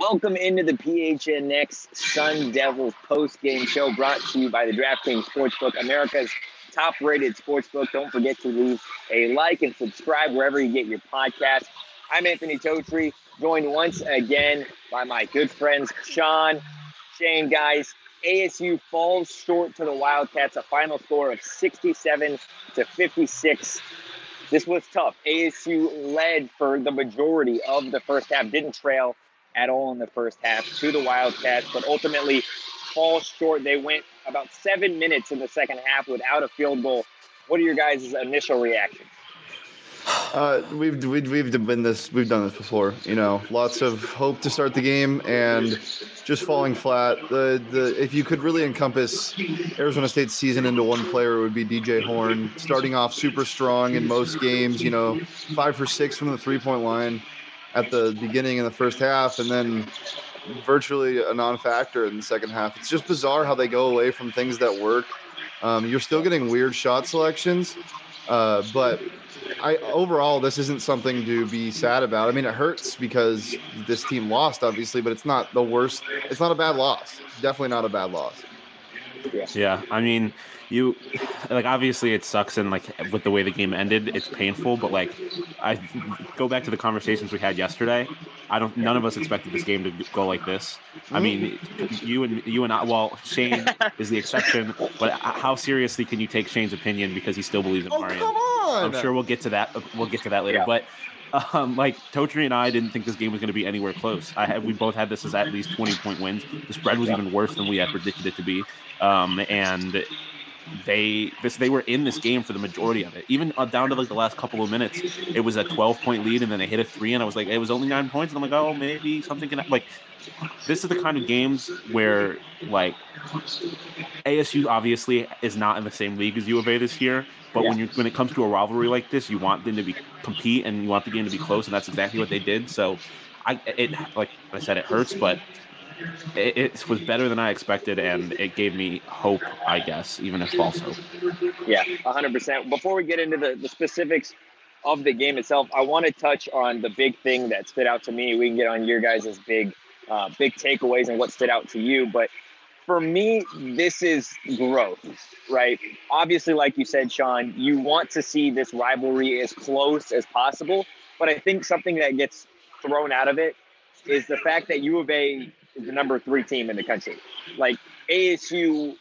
Welcome into the PHNX Sun Devils post-game show brought to you by the DraftKings Sportsbook, America's top-rated sportsbook. Don't forget to leave a like and subscribe wherever you get your podcast. I'm Anthony Totri, joined once again by my good friends Shawn, Shane, guys. ASU falls short to the Wildcats, a final score of 67 to 56. This was tough. ASU led for the majority of the first half, didn't trail at all in the first half to the Wildcats, but ultimately falls short. They went about seven minutes in the second half without a field goal. What are your guys' initial reactions? Uh, we've, we've we've been this we've done this before. You know, lots of hope to start the game and just falling flat. The the if you could really encompass Arizona State's season into one player, it would be DJ Horne, Starting off super strong in most games. You know, five for six from the three point line at the beginning in the first half, and then virtually a non-factor in the second half. It's just bizarre how they go away from things that work. Um, you're still getting weird shot selections, uh, but I overall this isn't something to be sad about. I mean, it hurts because this team lost, obviously, but it's not the worst. It's not a bad loss. Definitely not a bad loss. Yeah. yeah, I mean, you like obviously it sucks and like with the way the game ended, it's painful. But like, I go back to the conversations we had yesterday. I don't. None of us expected this game to go like this. I mm-hmm. mean, you and you and I. Well, Shane is the exception. But how seriously can you take Shane's opinion because he still believes in oh, Mario? Come on. I'm sure we'll get to that. We'll get to that later. Yeah. But um, like Totri and I didn't think this game was going to be anywhere close. I had, we both had this as at least 20 point wins. The spread was yeah. even worse than we had predicted it to be. Um, and they this they were in this game for the majority of it. Even uh, down to like the last couple of minutes, it was a 12 point lead, and then they hit a three, and I was like, it was only nine points, and I'm like, oh, maybe something can like. This is the kind of games where like ASU obviously is not in the same league as U of A this year, but yeah. when you when it comes to a rivalry like this, you want them to be compete and you want the game to be close, and that's exactly what they did. So, I it like I said, it hurts, but it, it, was better than I expected, and it gave me hope, I guess, even if false hope. Yeah, 100%. Before we get into the, the specifics of the game itself, I want to touch on the big thing that stood out to me. We can get on your guys' big, uh, big takeaways and what stood out to you, but for me, this is growth, right? Obviously, like you said, Shawn, you want to see this rivalry as close as possible. But I think something that gets thrown out of it is the fact that U of A the number three team in the country. Like ASU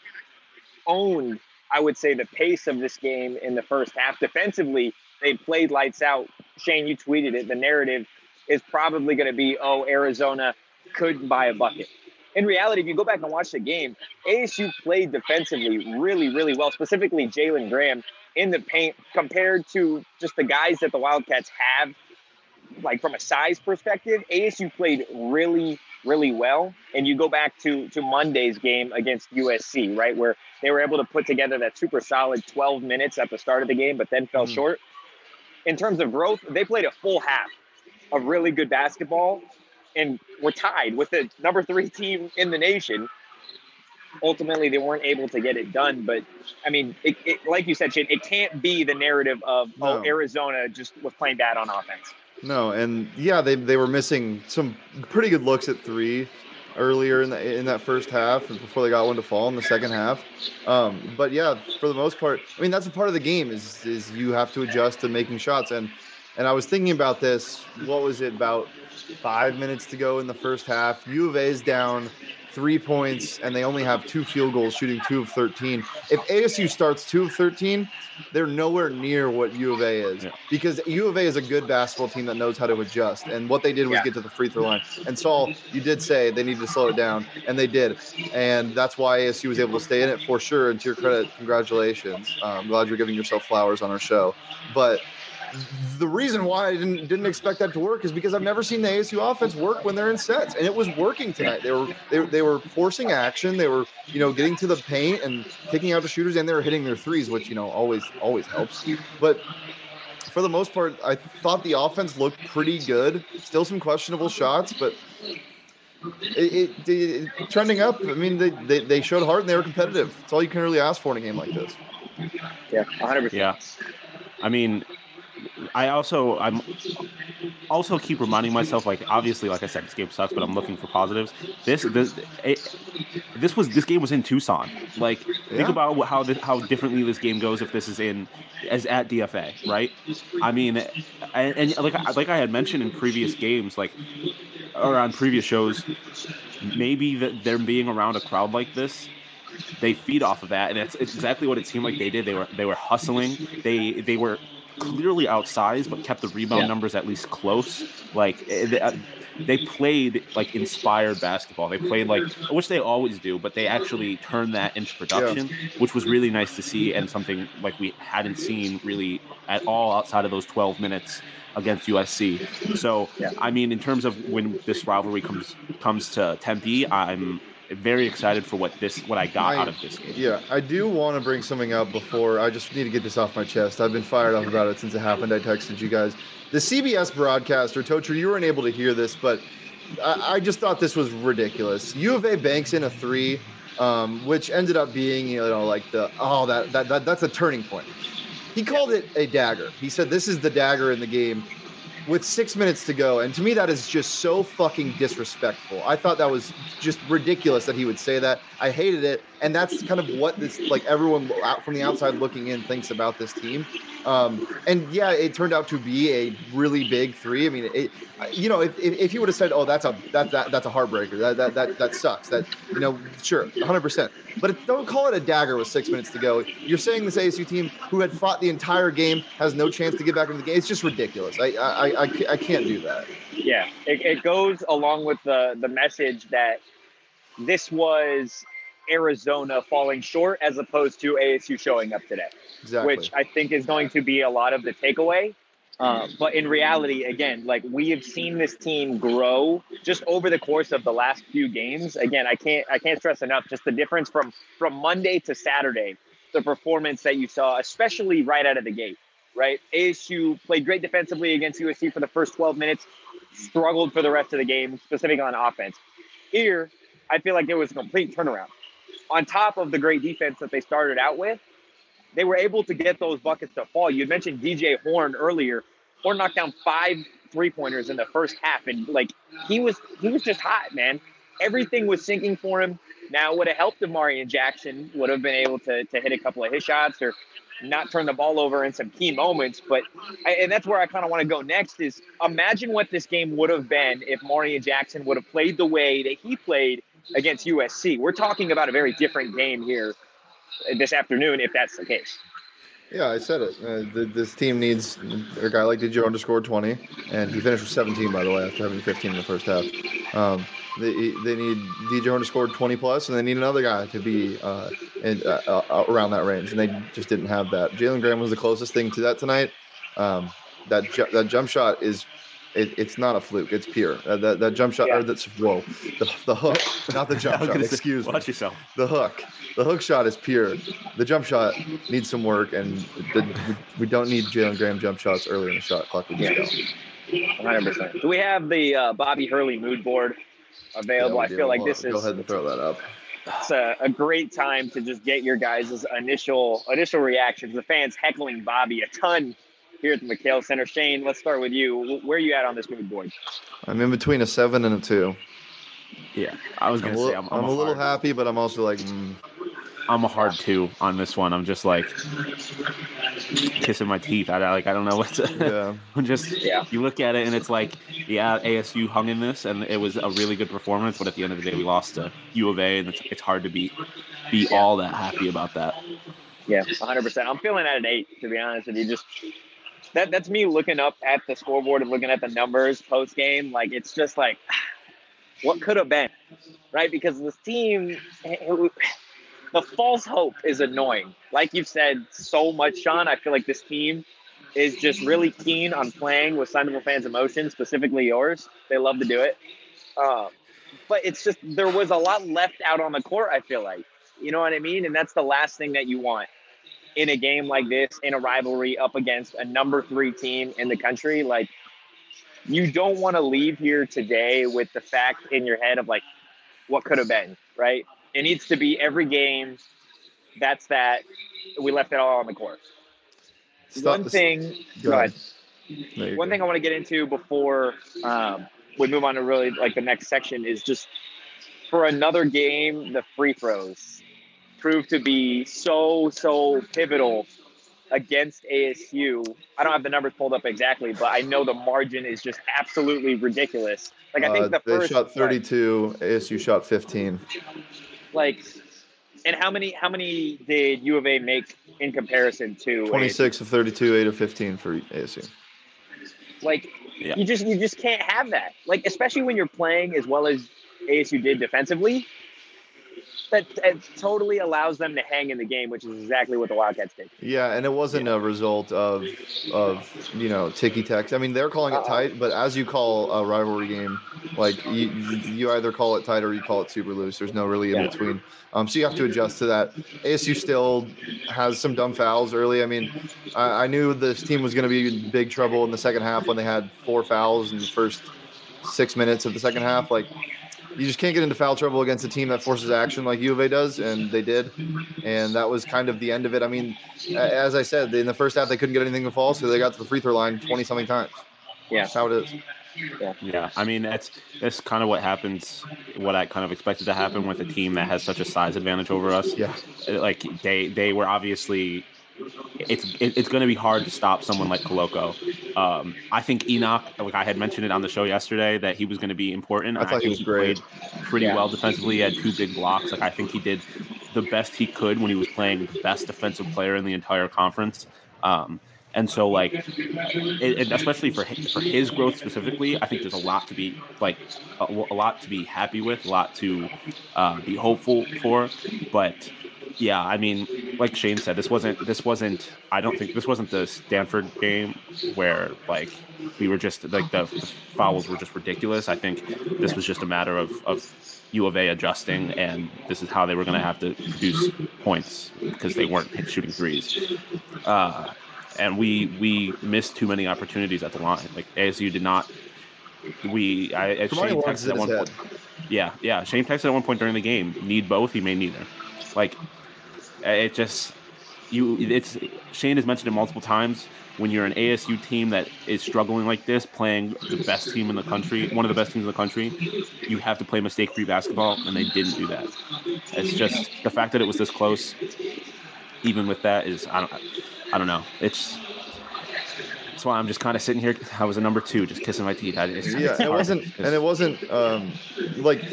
owned, I would say, the pace of this game in the first half. Defensively, they played lights out. Shane, you tweeted it. The narrative is probably going to be, oh, Arizona couldn't buy a bucket. In reality, if you go back and watch the game, ASU played defensively really, really well, specifically Jalen Graham in the paint compared to just the guys that the Wildcats have, like from a size perspective. ASU played really, really well. And you go back to to Monday's game against USC, right, where they were able to put together that super solid 12 minutes at the start of the game, but then fell mm short. In terms of growth, they played a full half of really good basketball and were tied with the number three team in the nation. Ultimately, they weren't able to get it done. But I mean, it, it, like you said, Shane, it can't be the narrative of oh, no. oh Arizona just was playing bad on offense. No, and yeah, they they were missing some pretty good looks at three earlier in the in that first half before they got one to fall in the second half. Um, but yeah, for the most part, I mean that's a part of the game is is you have to adjust to making shots and and I was thinking about this. What was it about five minutes to go in the first half. U of A is down three points and they only have two field goals, shooting two of 13. If ASU starts two of 13, they're nowhere near what U of A is Yeah. because U of A is a good basketball team that knows how to adjust. And what they did was Yeah. get to the free throw line. And Saul, you did say they needed to slow it down, and they did. And that's why ASU was able to stay in it for sure. And to your credit, congratulations. Uh, I'm glad you're giving yourself flowers on our show. But the reason why I didn't didn't expect that to work is because I've never seen the ASU offense work when they're in sets, and it was working tonight. They were they, they were forcing action. They were you know getting to the paint and kicking out the shooters, and they were hitting their threes, which you know always always helps. But for the most part, I thought the offense looked pretty good. Still some questionable shots, but. It, it, it- trending up. I mean, they, they, they showed heart and they were competitive. That's all you can really ask for in a game like this. Yeah, 100%. Yeah. I mean, I also I'm also keep reminding myself like obviously like I said this game sucks but I'm looking for positives. This this it, this was this game was in Tucson. Like think about how this, how differently this game goes if this is in as at DFA, right? I mean, and, and like I- like I had mentioned in previous games like or on previous shows maybe that them being around a crowd like this they feed off of that, and it's, it's exactly what it seemed like they did. They were they were hustling. They they were clearly outsized, but kept the rebound Yeah. numbers at least close. Like eh, they, uh, they played like inspired basketball. They played like which they always do, but they actually turned that into production, which was really nice to see, and something like we hadn't seen really at all outside of those 12 minutes against USC. So Yeah. I mean, in terms of when this rivalry comes comes to Tempe, I'm very excited for what this what I got I- out of this game. Yeah, I do want to bring something up before. I just need to get this off my chest. I've been fired up about it since it happened. I texted you guys. The CBS broadcaster, Tocher, you weren't able to hear this, but I, I just thought this was ridiculous. U of A banks in a three, um, which ended up being, you know, like the oh that, that that that's a turning point. He called it a dagger. He said this is the dagger in the game with six minutes to go. And to me, that is just so fucking disrespectful. I thought that was just ridiculous that he would say that. I hated it. And that's kind of what this, like everyone out from the outside looking in thinks about this team. Um, and yeah, it turned out to be a really big three. I mean, it, you know, if, if, he would have said, "Oh, that's a that, that that's a heartbreaker. That that that that sucks." That you know, sure, 100. percent But it, don't call it a dagger with six minutes to go. You're saying this ASU team who had fought the entire game has no chance to get back into the game. It's just ridiculous. I I I, I, can't do that. Yeah, it, it goes along with the the message that this was Arizona falling short as opposed to ASU showing up today, Exactly. which I think is going to be a lot of the takeaway. Uh, but in reality, again, like we have seen this team grow just over the course of the last few games. Again, I can't I can't stress enough just the difference from from Monday to Saturday, the performance that you saw, especially right out of the gate. Right, ASU played great defensively against USC for the first 12 minutes, struggled for the rest of the game, specifically on offense. Here, I feel like there was a complete turnaround. On top of the great defense that they started out with, they were able to get those buckets to fall. You mentioned DJ Horne earlier. Horne knocked down five three pointers in the first half, and like he was he was just hot, man. Everything was sinking for him. Now it would have helped if Marreon Jackson would have been able to to hit a couple of his shots or not turn the ball over in some key moments. But and that's where I kind of want to go next is imagine what this game would have been if Marreon Jackson would have played the way that he played against USC. We're talking about a very different game here this afternoon if that's the case. Yeah, I said it. Uh, th- this team needs a guy like DJ underscore 20, and he finished with 17, by the way, after having 15 in the first half. Um, they, they need DJ underscore 20 plus, and they need another guy to be uh, in, uh, uh, around that range, and they just didn't have that. Jalen Graham was the closest thing to that tonight. Um, that ju- that jump shot is. It, it's not a fluke. It's pure. Uh, that, that jump shot, Yeah. or that's whoa, the, the hook, not the jump shot. gonna say, Excuse me Watch yourself. the hook. The hook shot is pure. The jump shot needs some work, and the, we, we don't need Jalen Graham jump shots earlier in the shot clock. We just Yeah. don't. 100%. Do we have the uh, Bobby Hurley mood board available? Yeah, I feel like Well, this Go is Go ahead and throw that up. it's a, a great time to just get your guys' initial initial reactions. The fans heckling Bobby a ton here at the McKale Center. Shane, let's start with you. Where are you at on this mood board? I'm in between a seven and a two. Yeah, I was gonna a, say li- I'm, I'm a little hard- happy, but I'm also like, mm, I'm a hard two on this one. I'm just like kissing my teeth. I like I don't know what to. Yeah. I'm just yeah. You look at it and it's like yeah, ASU hung in this and it was a really good performance, but at the end of the day we lost to U of A and it's, it's hard to be be yeah. all that happy about that. Yeah, 100. percent I'm feeling at an eight to be honest with you. Just that that's me looking up at the scoreboard and looking at the numbers post game. Like it's just like what could have been, right? Because this team, the false hope is annoying. Like you've said so much, Shawn. I feel like this team is just really keen on playing with Devil fans' emotions, specifically yours. They love to do it. Um, but it's just there was a lot left out on the court. I feel like, you know what I mean, and that's the last thing that you want in a game like this, in a rivalry up against a number three team in the country. Like you don't want to leave here today with the fact in your head of like what could have been, right? It needs to be every game. That's that. We left it all on the court. Stop One thing. Go, ahead. One go. thing I want to get into before um, we move on to really like the next section is just for another game, the free throws proved to be so so pivotal against ASU. I don't have the numbers pulled up exactly, but I know the margin is just absolutely ridiculous. Like I think uh, the they first shot 32, like, ASU shot 15. Like, and how many how many did U of A make in comparison to 26 ASU? of 32, 8 of 15 for ASU. Like yeah. you just you just can't have that. Like especially when you're playing as well as ASU did defensively that it totally allows them to hang in the game, which is exactly what the Wildcats did. Yeah, and it wasn't yeah. a result of of you know ticky tack. I mean, they're calling it uh tight, but as you call a rivalry game, like you you either call it tight or you call it super loose. There's no really in yeah. between. Um, so you have to adjust to that. ASU still has some dumb fouls early. I mean, I, I knew this team was going to be in big trouble in the second half when they had four fouls in the first six minutes of the second half. Like you just can't get into foul trouble against a team that forces action like U of A does, and they did, and that was kind of the end of it. I mean, as I said, in the first half they couldn't get anything to fall, so they got to the free throw line twenty something times. Yeah, that's how it is. Yeah. yeah, I mean that's that's kind of what happens. What I kind of expected to happen with a team that has such a size advantage over us. Yeah, like they they were obviously it's it's going to be hard to stop someone like Koloko. Um, I think Enoch, like I had mentioned it on the show yesterday, that he was going to be important. I thought I he was he great. Played pretty yeah. well defensively. He had two big blocks. Like I think he did the best he could when he was playing the best defensive player in the entire conference. Um, and so, like, it, it, especially for his, for his growth specifically, I think there's a lot to be like a, a lot to be happy with, a lot to uh, be hopeful for. But yeah, I mean, like Shane said, this wasn't this wasn't. I don't think this wasn't the Stanford game where like we were just like the, the fouls were just ridiculous. I think this was just a matter of of U of A adjusting, and this is how they were going to have to produce points because they weren't shooting threes. Uh, and we we missed too many opportunities at the line. Like ASU did not. We I Shane texted at one point. Yeah, yeah. Shane texted at one point during the game. Need both. He may neither. Like it just you. It's Shane has mentioned it multiple times. When you're an ASU team that is struggling like this, playing the best team in the country, one of the best teams in the country, you have to play mistake-free basketball, and they didn't do that. It's just the fact that it was this close. Even with that, is I don't, I don't know. It's that's why I'm just kind of sitting here. I was a number two, just kissing my teeth. I, it's, yeah, it's it wasn't, and it wasn't um, like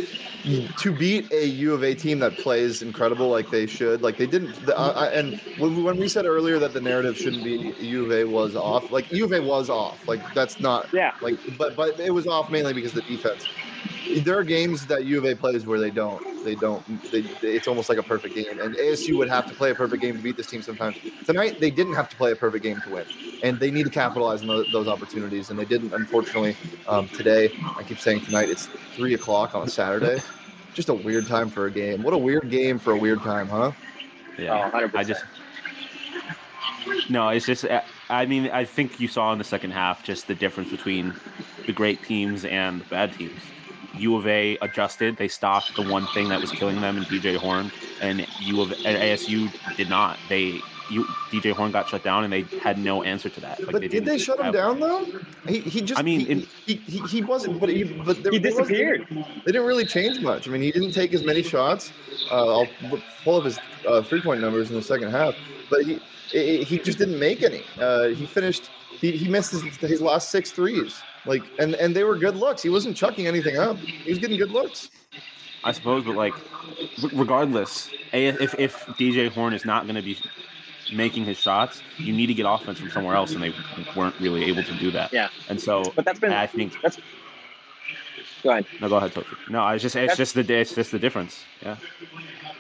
to beat a U of A team that plays incredible like they should, like they didn't. The, uh, and when, when we said earlier that the narrative shouldn't be U of A was off, like U of A was off. Like that's not. Yeah. Like, but but it was off mainly because the defense. There are games that U of A plays where they don't. They don't. They, they, it's almost like a perfect game, and ASU would have to play a perfect game to beat this team sometimes. Tonight they didn't have to play a perfect game to win, and they need to capitalize on those, those opportunities, and they didn't. Unfortunately, um, today I keep saying tonight it's three o'clock on a Saturday just a weird time for a game. What a weird game for a weird time, huh? Yeah, oh, I just no, it's just I mean I think you saw in the second half just the difference between the great teams and the bad teams. U of A adjusted; they stopped the one thing that was killing them in DJ Horne, and U of and ASU did not. They you, DJ Horne got shut down, and they had no answer to that. Like, but they did they shut him down though? He, he just. I mean, he, in- he, he, he wasn't. But he but there, He disappeared. They didn't really change much. I mean, he didn't take as many shots. Uh, I'll pull up his uh, three point numbers in the second half, but he i- i- he just didn't make any. Uh, he finished. He, he missed his, his last six threes. Like and and they were good looks. He wasn't chucking anything up. He was getting good looks. I suppose, but like, regardless, if if DJ Horne is not going to be making his shots, you need to get offense from somewhere else, and they weren't really able to do that. Yeah. And so But that's been I think that's. Go ahead. no, go ahead, Tochi. No, it's just it's That's- just the it's just the difference. Yeah.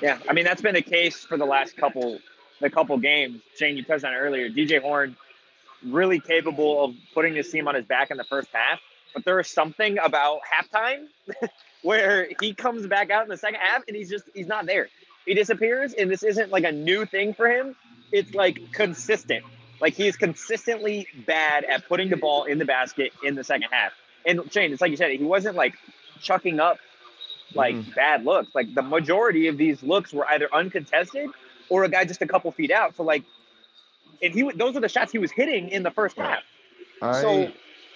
Yeah, I mean that's been the case for the last couple the couple games. Shane, you touched on it earlier. DJ Horne really capable of putting this team on his back in the first half, but there is something about halftime where he comes back out in the second half and he's just he's not there. He disappears, and this isn't like a new thing for him. It's like consistent. Like he's consistently bad at putting the ball in the basket in the second half. And Shane, it's like you said, he wasn't like chucking up like mm-hmm. bad looks. Like the majority of these looks were either uncontested or a guy just a couple feet out. So like, and he those are the shots he was hitting in the first half. I So-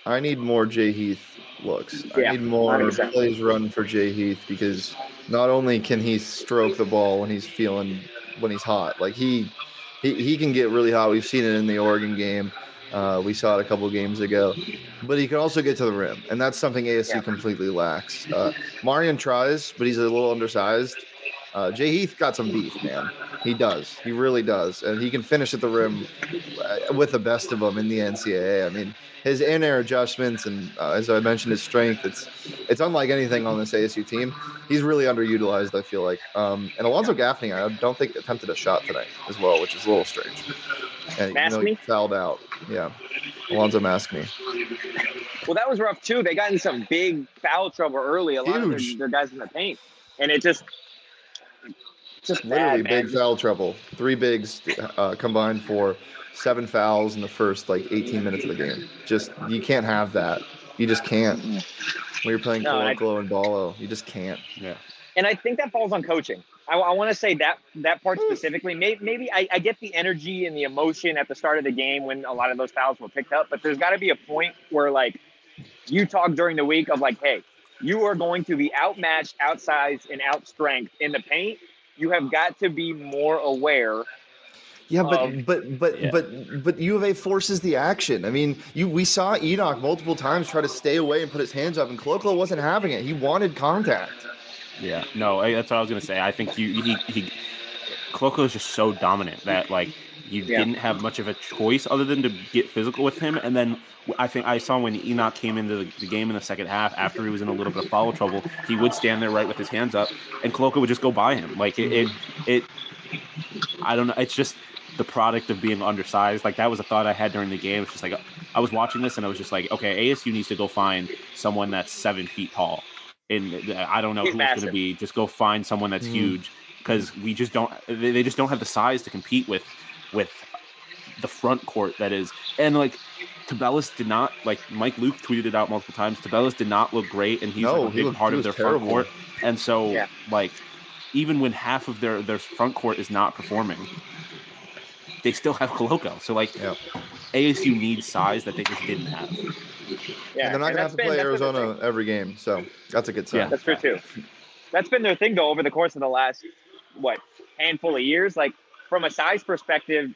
I need more Jay Heath looks. Yeah, I need more 100%. plays run for Jay Heath because not only can he stroke the ball when he's feeling when he's hot, like he he, he can get really hot. We've seen it in the Oregon game. Uh, we saw it a couple games ago, but he can also get to the rim, and that's something ASC Yeah. completely lacks. Uh, Marreon tries, but he's a little undersized. Uh, Jay Heath got some beef, man. He does. He really does, and he can finish at the rim uh, with the best of them in the NCAA. I mean, his in-air adjustments and, uh, as I mentioned, his strength. It's it's unlike anything on this ASU team. He's really underutilized. I feel like. Um, and Alonzo Gaffney, I don't think attempted a shot tonight as well, which is a little strange. And you know, he fouled out. Yeah, Alonzo Maskme. Well, that was rough too. They got in some big foul trouble early. A lot of their, their guys in the paint, and it just just Literally bad, man. big foul trouble. Three bigs uh, combined for seven fouls in the first like 18 minutes of the game. Just you can't have that. You just can't. When you're playing No, I- and Ballo, you just can't. Yeah. and I think that falls on coaching. I, I want to say that that part specifically. Maybe, maybe I, I get the energy and the emotion at the start of the game when a lot of those fouls were picked up, but there's got to be a point where like you talk during the week of like, hey, you are going to be outmatched, outsized, and outstrength in the paint. You have got to be more aware. Yeah, but Um, but but yeah. but but U of A forces the action. I mean, you we saw Enoch multiple times try to stay away and put his hands up, and Koloko wasn't having it. He wanted contact. Yeah, no, I, that's what I was gonna say. I think you he he Koloko is just so dominant that like you Yeah. didn't have much of a choice other than to get physical with him. And then I think I saw when Enoch came into the, the game in the second half after he was in a little bit of foul trouble, he would stand there right with his hands up, and Koloko would just go by him. Like it, it, it I don't know. It's just the product of being undersized. Like that was a thought I had during the game. It's just like I was watching this and I was just like, okay, ASU needs to go find someone that's seven feet tall. And I don't know He's who it's going to be. Just go find someone that's Mhm. huge because we just don't. They, they just don't have the size to compete with with the front court that is. And like Tubelis did not like Mike Luke tweeted it out multiple times. Tubelis did not look great, and he's No, like a he big looked- part he of their was front court. And so Yeah. like even when half of their their front court is not performing, they still have Koloko. So like Yeah. ASU needs size that they just didn't have. Yeah, and they're not going to have to been- play that's been the Arizona every game, so that's a good sign. Yeah. That's true too. That's been their thing though over the course of the last what handful of years. Like from a size perspective,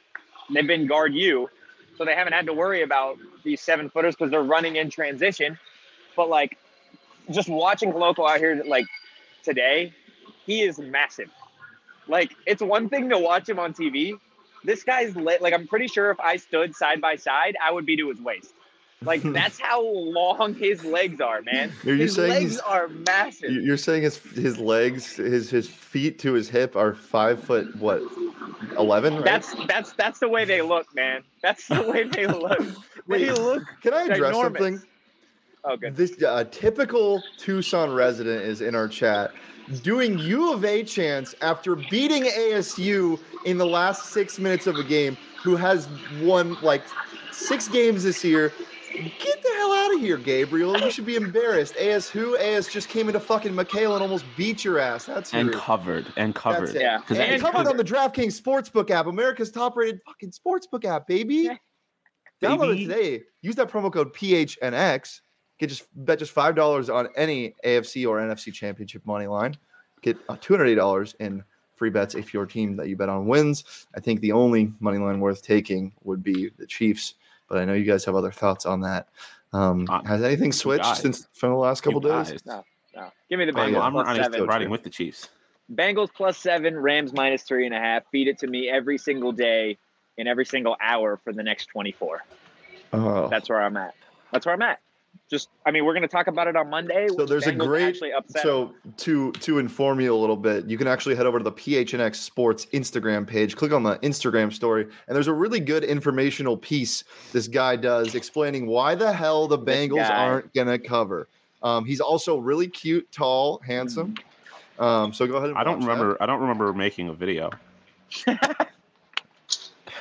they've been guard you, so they haven't had to worry about these seven footers because they're running in transition. But like just watching Koloko out here like today, he is massive. Like it's one thing to watch him on TV. This guy's lit. like I'm pretty sure if I stood side by side, I would be to his waist. Like that's how long his legs are, man. Are his legs are massive. You- You're saying his his legs, his his feet to his hip are five foot what, eleven? Right? That's that's that's the way they look, man. That's the way they look. Wait, they look. Can I address ginormous. something? Oh, good. This uh, typical Tucson resident is in our chat doing U of A chants after beating ASU in the last six minutes of a game, who has won like six games this year, Get the hell out of here, Gabriel. You should be embarrassed. AS who? AS just came into fucking McKale and almost beat your ass. That's and who. covered and covered. That's it. And And covered on the DraftKings Sportsbook app, America's top-rated fucking sportsbook app, baby. Yeah. Download it today. Use that promo code PHNX. Get just bet just five dollars on any AFC or NFC Championship money line. Get uh, two hundred eight dollars in free bets if your team that you bet on wins. I think the only money line worth taking would be the Chiefs, but I know you guys have other thoughts on that. Um, Uh, has anything switched guys. since from the last couple days? No. No. Give me the Oh, Bengals. I'm, I'm seven. riding with the Chiefs. Bengals plus seven, Rams minus three and a half. Feed it to me every single day in every single hour for the next 24. Oh. That's where I'm at. That's where I'm at. Just, I mean, we're going to talk about it on Monday. So which there's a great actually upset. so to to inform you a little bit, you can actually head over to the PHNX Sports Instagram page, click on the Instagram story, and there's a really good informational piece this guy does explaining why the hell the This Bengals aren't gonna cover. Um, he's also really cute, tall, handsome. Um, so go ahead. And I don't watch that. remember. I don't remember making a video.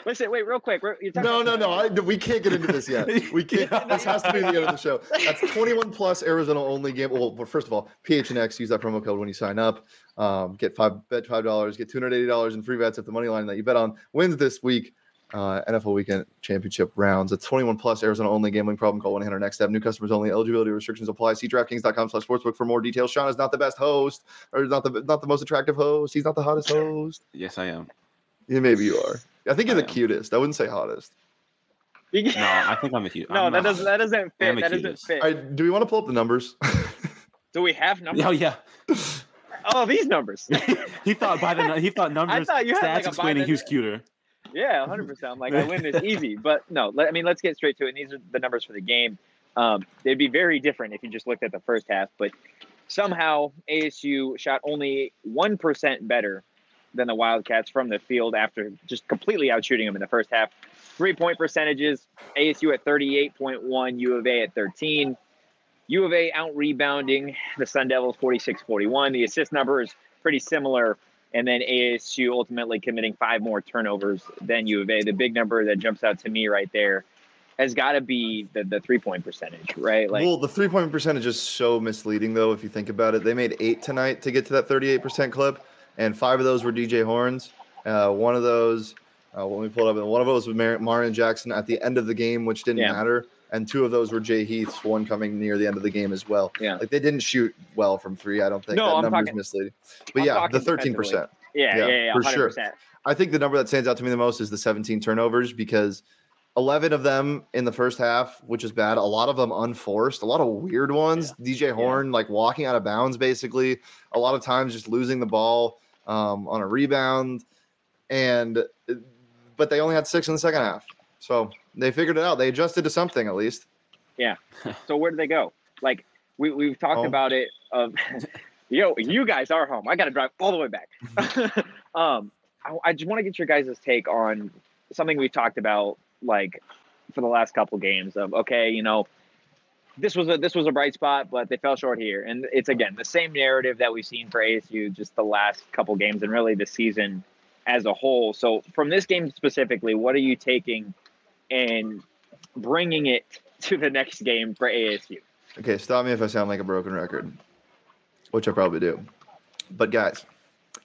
Listen, wait, real quick. You're No, no, no. I, we can't get into this yet. We can't. Yeah. This has to be the end of the show. That's 21 plus Arizona only game. Well, well, first of all, PHNX use that promo code when you sign up. Um, get five bet five dollars, get 280 dollars in free bets if the money line that you bet on wins this week. Uh, NFL weekend championship rounds. It's 21 plus Arizona only gambling problem. Call 1 800 next step. New customers only. Eligibility restrictions apply. See DraftKings.com slash sportsbook for more details. Shawn is not the best host or not the not the most attractive host. He's not the hottest host. Yes, I am. Yeah, maybe you are. I think you're I the am. cutest. I wouldn't say hottest. You- No, I think I'm the cute. no, I'm that not- doesn't. That doesn't I'm fit. the That doesn't cutest. fit. All right, do we want to pull up the numbers? Do we have numbers? Oh yeah. Oh, these numbers. he thought by the he thought numbers thought you had, stats like, a explaining by who's cuter. Yeah, 100. percent I'm like, I win this easy. But no, let, I mean, let's get straight to it. And these are the numbers for the game. Um, they'd be very different if you just looked at the first half. But somehow ASU shot only one percent better than the Wildcats from the field after just completely outshooting them in the first half. Three point percentages: ASU at 38.1, U of A at 13. U of A out rebounding the Sun Devils 46 41. The assist number is pretty similar. And then ASU ultimately committing five more turnovers than U of A. The big number that jumps out to me right there has got to be the, the three point percentage, right? Like, well, the three point percentage is so misleading, though, if you think about it. They made eight tonight to get to that 38% clip, and five of those were DJ Horne's. Uh, one of those, uh, when we pulled up, and one of those was Mar- Marreon Jackson at the end of the game, which didn't Yeah. matter. And two of those were Jay Heath's, one coming near the end of the game as well. Yeah. Like they didn't shoot well from three, I don't think. No, that I'm number's talking- misleading. But I'm yeah, the 13%. yeah, yeah, yeah, yeah, for 100%. sure. I think the number that stands out to me the most is the 17 turnovers because 11 of them in the first half, which is bad. A lot of them unforced, a lot of weird ones. DJ Horne like walking out of bounds, basically. A lot of times just losing the ball um, on a rebound, and but they only had six in the second half, so they figured it out. They adjusted to something at least. Yeah. So where do they go? Like we we've talked Home. about it. Of yo, you guys are home. I got to drive all the way back. um, I, I just want to get your guys' take on something we've talked about, like for the last couple games. Of okay, you know, this was a this was a bright spot, but they fell short here, and it's again the same narrative that we've seen for ASU just the last couple games and really the season as a whole. So from this game specifically, what are you taking and bringing it to the next game for ASU? Okay, stop me if I sound like a broken record, which I probably do. But guys,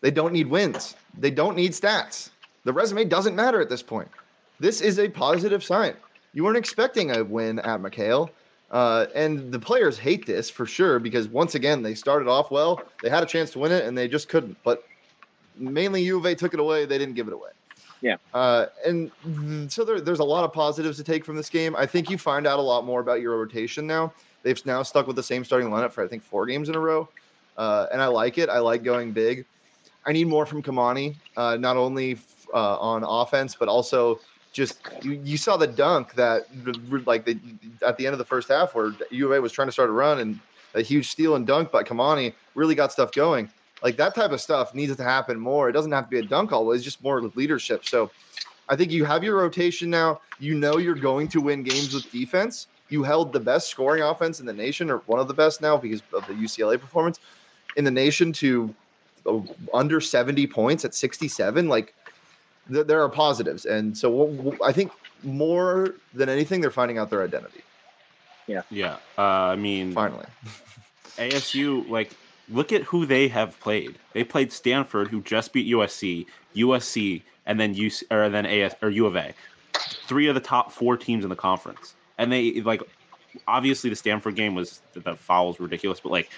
they don't need wins. They don't need stats. The resume doesn't matter at this point. This is a positive sign. You weren't expecting a win at McKale. Uh, and the players hate this for sure because once again, they started off well. They had a chance to win it and they just couldn't. But mainly U of A took it away. They didn't give it away. Yeah. Uh, and so there, there's a lot of positives to take from this game. I think you find out a lot more about your rotation now. They've now stuck with the same starting lineup for I think four games in a row, uh, and I like it. I like going big. I need more from Kimani, uh, not only f- uh, on offense but also just you, you saw the dunk that like the, at the end of the first half where U of A was trying to start a run and a huge steal and dunk by Kimani really got stuff going. Like that type of stuff needs to happen more. It doesn't have to be a dunk always, just more leadership. So I think you have your rotation now. You know you're going to win games with defense. You held the best scoring offense in the nation, or one of the best now because of the UCLA performance in the nation to uh, under 70 points at 67. Like th- there are positives. And so I think more than anything, they're finding out their identity. Yeah. Yeah. Uh, I mean, Finally. ASU, like, look at who they have played. They played Stanford, who just beat USC, USC, and then UC, or then AS or U of A. Three of the top four teams in the conference, and they like obviously the Stanford game was the foul was ridiculous, but like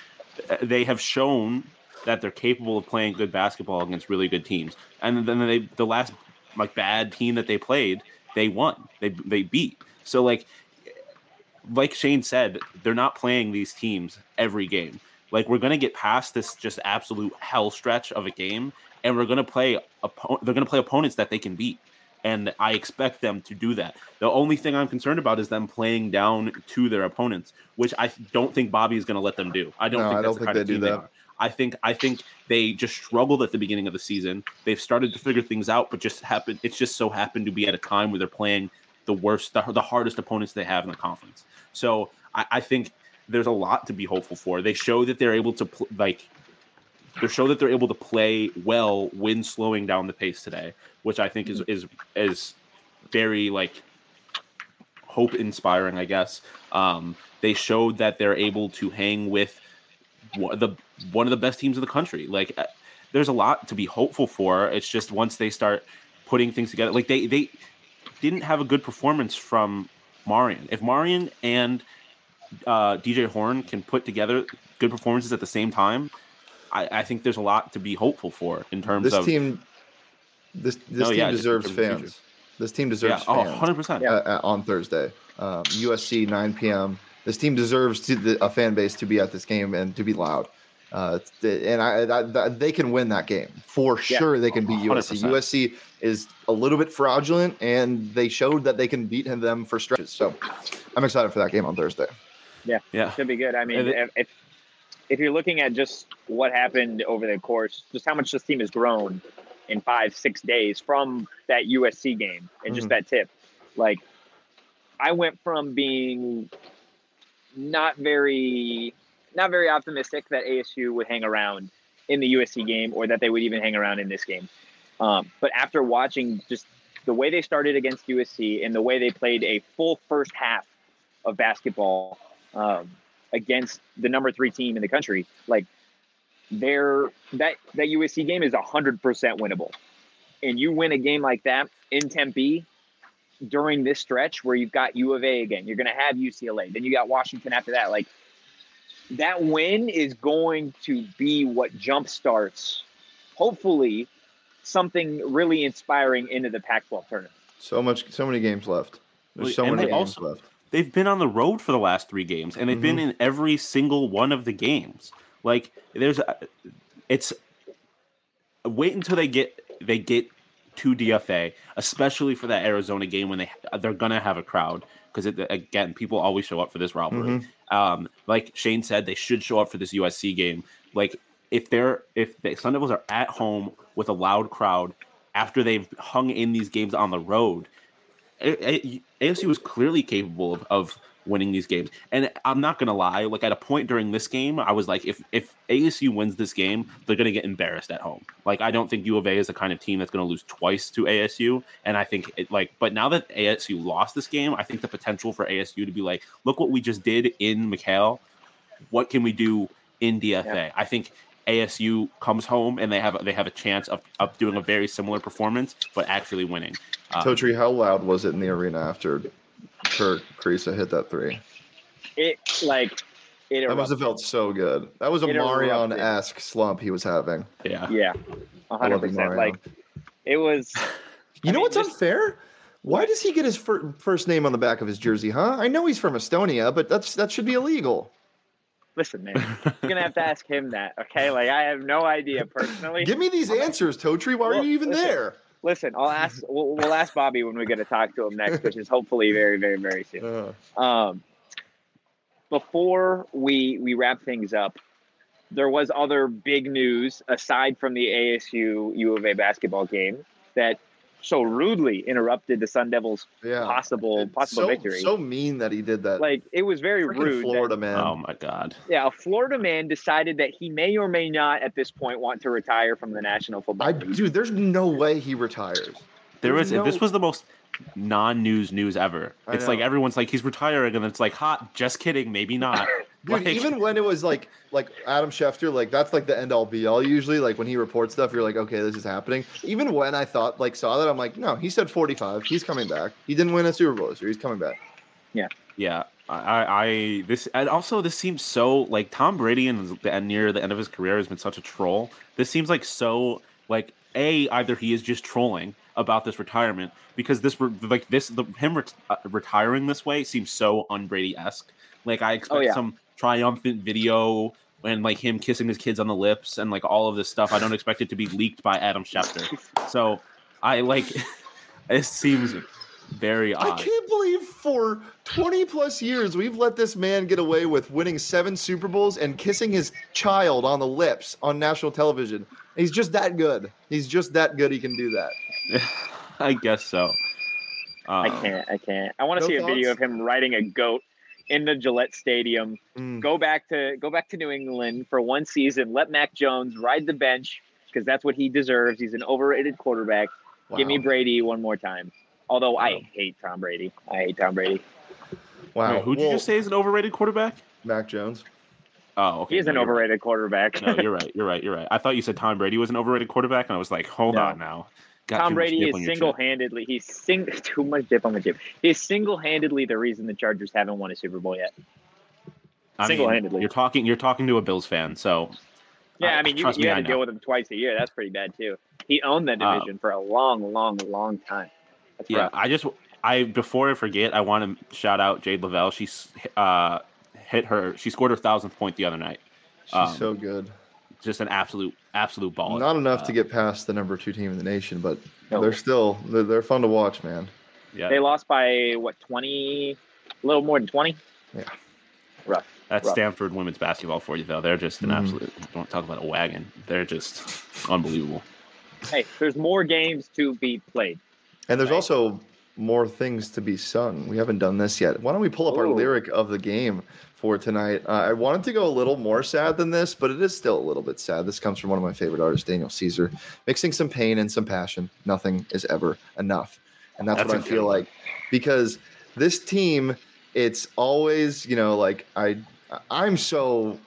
they have shown that they're capable of playing good basketball against really good teams. And then they the last like bad team that they played, they won. They they beat. So like like Shane said, they're not playing these teams every game. Like we're gonna get past this just absolute hell stretch of a game, and we're gonna play. Oppo- they're gonna play opponents that they can beat, and I expect them to do that. The only thing I'm concerned about is them playing down to their opponents, which I don't think Bobby is gonna let them do. I don't No, think I that's don't the think kind they of do they that. are. I think I think they just struggled at the beginning of the season. They've started to figure things out, but just happened. It's just so happened to be at a time where they're playing the worst, the, the hardest opponents they have in the conference. So I, I think there's a lot to be hopeful for. They show that they're able to pl- like they show that they're able to play well when slowing down the pace today, which I think is is is very like hope inspiring, I guess. Um, they showed that they're able to hang with the one of the best teams in the country. Like, uh, there's a lot to be hopeful for. It's just once they start putting things together, like they they didn't have a good performance from Marreon. If Marreon and uh, DJ Horne can put together good performances at the same time, I, I think there's a lot to be hopeful for in terms of This of team, this this No, team yeah, deserves terms of the fans. This team yeah, deserves oh, fans 100 percent. Yeah. uh, uh, on Thursday. Um, USC 9 p.m. This team deserves to, the, a fan base to be at this game and to be loud. Uh, and I, I, I, they can win that game for Yeah. sure. They can beat USC. 100%. USC is a little bit fraudulent, and they showed that they can beat them for stretches. So I'm excited for that game on Thursday. Yeah, yeah, Should be good. I mean, it- if, if if you're looking at just what happened over the course, just how much this team has grown in five, six days from that USC game and just Mhm. that tip, like I went from being not very not very optimistic that ASU would hang around in the USC game or that they would even hang around in this game. Um, but after watching just the way they started against USC and the way they played a full first half of basketball um, against the number three team in the country, like they're that that USC game is hundred percent winnable, and you win a game like that in Tempe during this stretch where you've got U of A again, you're going to have UCLA, then you got Washington after that. Like that win is going to be what jumpstarts, hopefully, something really inspiring into the Pac-12 tournament. So much, so many games left. There's so and many they games also- left. they've been on the road for the last three games, and they've been mm-hmm. in every single one of the games. Like, there's, a, it's wait until they get they get to DFA, especially for that Arizona game when they they're gonna have a crowd because again, people always show up for this rivalry. Um, like Shane said, they should show up for this USC game. Like, if they're if the Sun Devils are at home with a loud crowd after they've hung in these games on the road, A- A- ASU was clearly capable of, of winning these games. And I'm not gonna lie, like at a point during this game, I was like, if if ASU wins this game, they're gonna get embarrassed at home. Like I don't think U of A is the kind of team that's gonna lose twice to ASU. And I think it like, but now that ASU lost this game, I think the potential for ASU to be like, look what we just did in McKale. What can we do in DFA? Yeah. I think ASU comes home and they have they have a chance of, of doing a very similar performance, but actually winning. Um, Totri, how loud was it in the arena after Kerr Kriisa hit that three? It like it That must have felt so good. That was a Marreon esque slump he was having. yeah. yeah, hundred percent. Like it was. You I know mean, what's this- unfair? Why does he get his fir- first name on the back of his jersey, huh? I know he's from Estonia, but that's that should be illegal. Listen, man, you're gonna have to ask him that. Okay, like I have no idea personally. Give me these answers, Totri. Why Well, are you even listen. there? Listen, I'll ask. We'll, we'll ask Bobby when we get to talk to him next, which is hopefully very, very, very soon. Uh, Um, before we we wrap things up, there was other big news aside from the ASU U of A basketball game that so rudely interrupted the Sun Devils' yeah. possible It's possible so, victory. So mean that he did that. like it was very Freaking rude. that- Florida man. Oh my god. yeah, a Florida man decided that he may or may not at this point want to retire from the National Football I League. dude, there's no way he retires. There There's was no- this was the most non-news news ever. I It's like everyone's like he's retiring, and it's like, hot. Just kidding, maybe not. Dude, Like- even when it was like like Adam Schefter, like that's like the end all be all. Usually, like when he reports stuff, you're like, okay, this is happening. Even when I thought like saw that, I'm like, no, he said 45. He's coming back. He didn't win a Super Bowl this year. He's coming back. Yeah, Yeah. I, I this and also this seems so like Tom Brady and, and near the end of his career has been such a troll. This seems like so like a either he is just trolling about this retirement because this like this the him ret- uh, retiring this way seems so un-Brady esque. Like I expect yeah. some triumphant video and like him kissing his kids on the lips and like all of this stuff. I don't expect it to be leaked by Adam Schefter. So I like it seems very odd. I can't believe for 20 plus years we've let this man get away with winning seven Super Bowls and kissing his child on the lips on national television. He's just that good. He's just that good. He can do that. I guess so. I Um, can't. I can't. I want to no see a video of him riding a goat in the Gillette Stadium. Mm. Go back to go back to New England for one season. Let Mac Jones ride the bench because that's what he deserves. He's an overrated quarterback. Give me Brady one more time. Although I hate Tom Brady. I hate Tom Brady. Wow. Wait, who'd you Well, just say is an overrated quarterback? Mac Jones. Oh, okay. He is no, an you're right. overrated quarterback. No, you're right. You're right. You're right. I thought you said Tom Brady was an overrated quarterback, and I was like, hold No. on now. Got Tom Brady is single-handedly he's sing too much dip on the chip. He's single handedly the reason the Chargers haven't won a Super Bowl yet. I mean, single-handedly. You're talking. You're talking to a Bills fan, so Yeah, I- I, mean you, trust you me, had to deal with him twice a year. That's pretty bad too. He owned that Uh, division for a long, long, long time. That's yeah. rough. I just I before I forget, I want to shout out Jade Loville. She's uh hit her. She scored her thousandth point the other night. She's Um, so good. Just an absolute absolute ball. Not enough Uh, to get past the number two team in the nation, but No. they're still they're, they're fun to watch, man. Yeah, They lost by what twenty, a little more than twenty. Yeah. Rough. That's rough. Stanford women's basketball for you, though. They're just an Mhm. absolute. Don't talk about a wagon. They're just unbelievable. Hey, there's more games to be played. And there's Right. also more things to be sung. We haven't done this yet. Why don't we pull up our lyric of the game for tonight? Uh, I wanted to go a little more sad than this, but it is still a little bit sad. This comes from one of my favorite artists, Daniel Caesar, mixing some pain and some passion. Nothing is ever enough, and that's, That's what I feel one. like because this team, it's always you know like I I'm so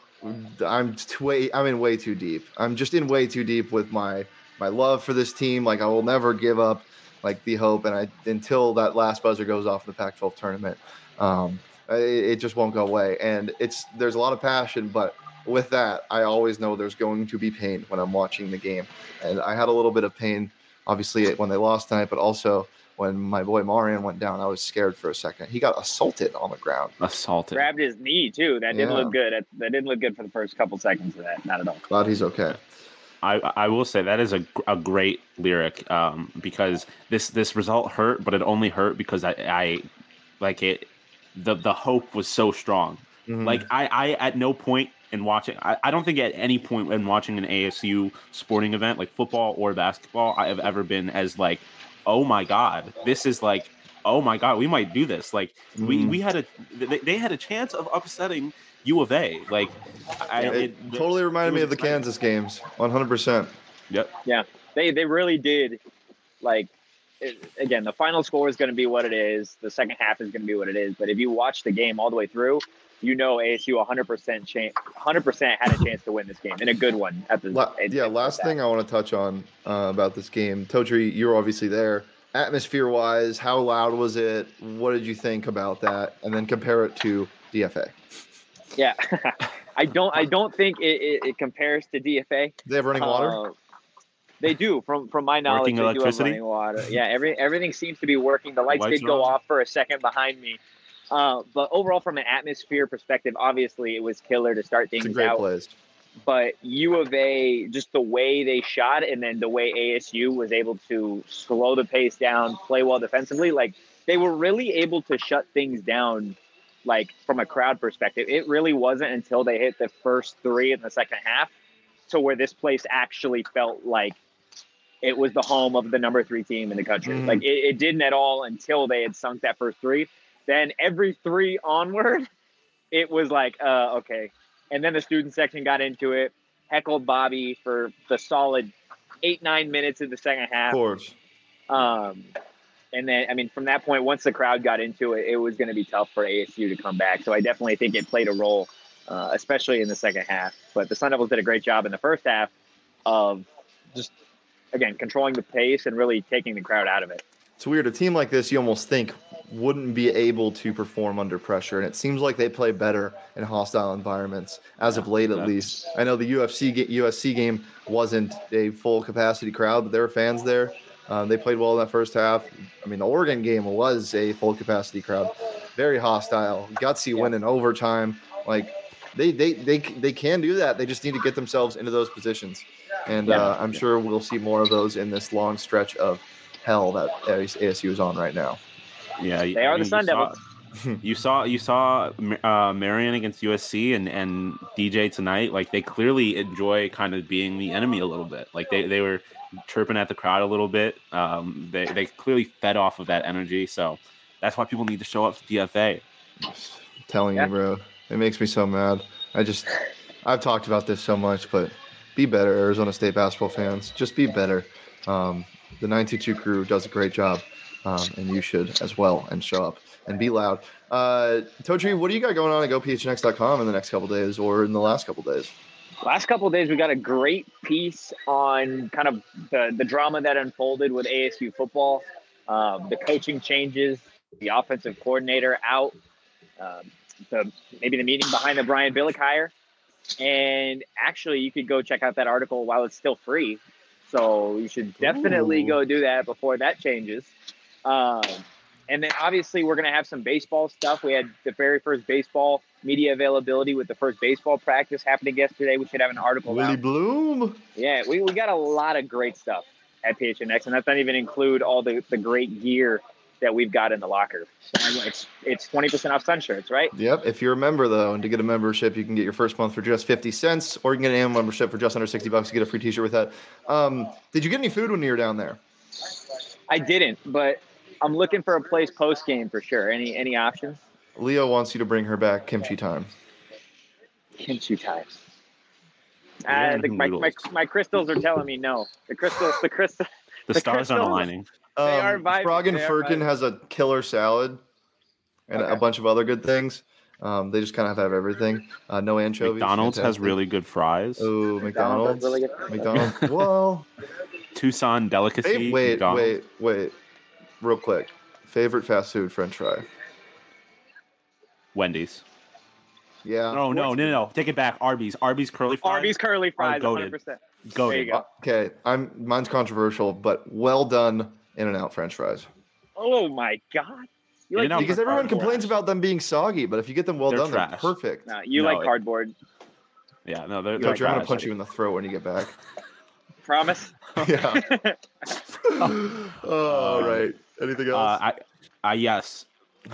I'm too way I'm in way too deep. I'm just in way too deep with my my love for this team. Like I will never give up like the hope, and I until that last buzzer goes off in the Pac-12 tournament, um, it, it just won't go away. And it's there's a lot of passion, but with that, I always know there's going to be pain when I'm watching the game, and I had a little bit of pain, obviously when they lost tonight, but also when my boy Marreon went down, I was scared for a second. He got assaulted on the ground. Assaulted. Grabbed his knee too. That didn't Yeah. look good. That, that didn't look good for the first couple seconds of that. Not at all. Glad he's okay. I, I will say that is a, a great lyric um, because this this result hurt, but it only hurt because I, I like it. The the hope was so strong. Mhm. Like I, I at no point in watching, I, I don't think at any point when watching an ASU sporting event like football or basketball, I have ever been as like, oh my god, this is like, oh my god, we might do this. Like we, Mhm. we had a they, they had a chance of upsetting U of A. Like I, it, it- totally reminded it me of the exciting. Kansas games, 100. percent Yep. Yeah, they they really did. Like it, again, the final score is going to be what it is. The second half is going to be what it is. But if you watch the game all the way through, you know ASU 100 percent chance, 100 percent had a chance to win this game and a good one. At the La- at- yeah, at last that. thing I want to touch on uh, about this game, Totri, you were obviously there. Atmosphere wise, how loud was it? What did you think about that? And then compare it to DFA. Yeah, I don't I don't think it, it, it compares to DFA. Do they have running water? Uh, they do, from from my knowledge, Working they do have electricity? running water. Yeah, every everything seems to be working. The lights, Lights did go on? off for a second behind me, uh, but overall, from an atmosphere perspective, obviously it was killer to start things It's a things great out. place. But U of A, just the way they shot, and then the way ASU was able to slow the pace down, play well defensively, like they were really able to shut things down. Like from a crowd perspective, it really wasn't until they hit the first three in the second half to where this place actually felt like it was the home of the number three team in the country. Mhm. Like it, it didn't at all until they had sunk that first three. Then every three onward, it was like, uh, okay. And then the student section got into it, heckled Bobby for the solid eight, nine minutes in the second half. Of course. Um, and then I mean, from that point, once the crowd got into it, it was going to be tough for ASU to come back. So I definitely think it played a role, uh, especially in the second half. But the Sun Devils did a great job in the first half of just again controlling the pace and really taking the crowd out of it. It's weird. A team like this, you almost think wouldn't be able to perform under pressure, and it seems like they play better in hostile environments as of late, at least. I know the UFC USC game wasn't a full capacity crowd, but there were fans there. Um, they played well in that first half. I mean, the Oregon game was a full capacity crowd, very hostile, gutsy yeah. win in overtime. Like they they they they can do that. They just need to get themselves into those positions, and yeah. uh, I'm sure we'll see more of those in this long stretch of hell that ASU is on right now. Yeah, they I are mean, the Sun Devils. you saw you saw uh, Marreon against USC and and DJ tonight. Like they clearly enjoy kind of being the enemy a little bit. Like they they were chirping at the crowd a little bit. Um, they they clearly fed off of that energy. So that's why people need to show up to DFA. I'm telling yeah. you, bro, it makes me so mad. I just I've talked about this so much, but be better, Arizona State basketball fans. Just be better. Um, the 922 crew does a great job, um, and you should as well and show up and be loud. Uh, Totri, what do you got going on at gophnx.com in the next couple days or in the last couple days? Last couple days, we got a great piece on kind of the, the drama that unfolded with ASU football, um, the coaching changes, the offensive coordinator out, um, the maybe the meeting behind the Brian Billick hire. And actually, you could go check out that article while it's still free. So you should definitely Ooh. go do that before that changes. Um, and then obviously we're going to have some baseball stuff. We had the very first baseball media availability with the first baseball practice happening yesterday. We should have an article. Willie out. Bloom. Yeah, we, we got a lot of great stuff at PHNX, and that's not even include all the, the great gear that we've got in the locker. So it's it's twenty percent off sun shirts, right? Yep. If you're a member though, and to get a membership, you can get your first month for just fifty cents, or you can get an annual membership for just under sixty bucks. You get a free T-shirt with that. Um, did you get any food when you were down there? I didn't, but I'm looking for a place post game for sure. Any any options? Leo wants you to bring her back kimchi time. Kimchi time. Uh, the, my, my, my crystals are telling me no. The crystals, the crystal, the, the stars crystals, aren't aligning. Um, they are vibing. Frog and Firkin has a killer salad and okay. a bunch of other good things. Um, they just kind of have everything. Uh, no anchovies. McDonald's fantastic. has really good fries. Oh, McDonald's. McDonald's. Really McDonald's. well, Tucson delicacy. Hey, wait, McDonald's. wait, wait real quick. Favorite fast food French fry? Wendy's. Yeah. No, no, no, no. Take it back. Arby's. Arby's curly fries. Arby's curly fries. Oh, 100%. Goated. Go. Okay, I'm mine's controversial, but well done In and Out French fries. Oh my god. You like because everyone complains about them being soggy, but if you get them well they're done, trash. they're perfect. No, you no, like cardboard. Yeah, no, they're. they're like I'm gonna punch you in the throat when you get back. Promise. yeah. oh, right. Anything else? Uh, I, I yes.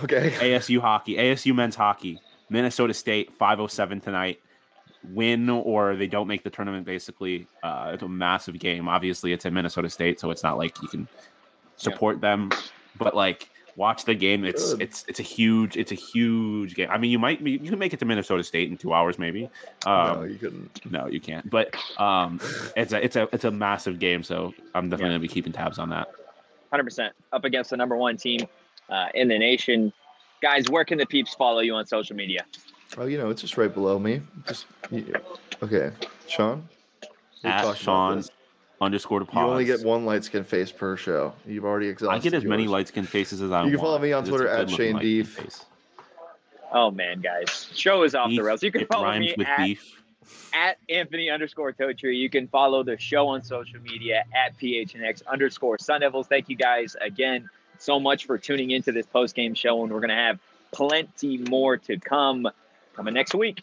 Okay. ASU hockey, ASU men's hockey, Minnesota State, five oh seven tonight. Win or they don't make the tournament. Basically, uh, it's a massive game. Obviously, it's in Minnesota State, so it's not like you can support yeah. them. But like, watch the game. It's Good. it's it's a huge it's a huge game. I mean, you might be, you can make it to Minnesota State in two hours, maybe. Um, no, you couldn't. No, you can't. But um, it's a it's a it's a massive game. So I'm definitely yeah. gonna be keeping tabs on that. 100% up against the number one team uh, in the nation. Guys, where can the peeps follow you on social media? Oh, you know, it's just right below me. Just okay, Shawn. At Shawn underscore to You only get one light skin face per show. You've already exhausted. I get as yours. many light skin faces as I want. You can follow me on Twitter at Shane Beef. Oh man, guys, show is off beef, the rails. You can follow me at beef at Anthony underscore Totri. You can follow the show on social media at PHNX underscore Sun Devils. Thank you guys again so much for tuning into this post game show, and we're going to have plenty more to come coming next week.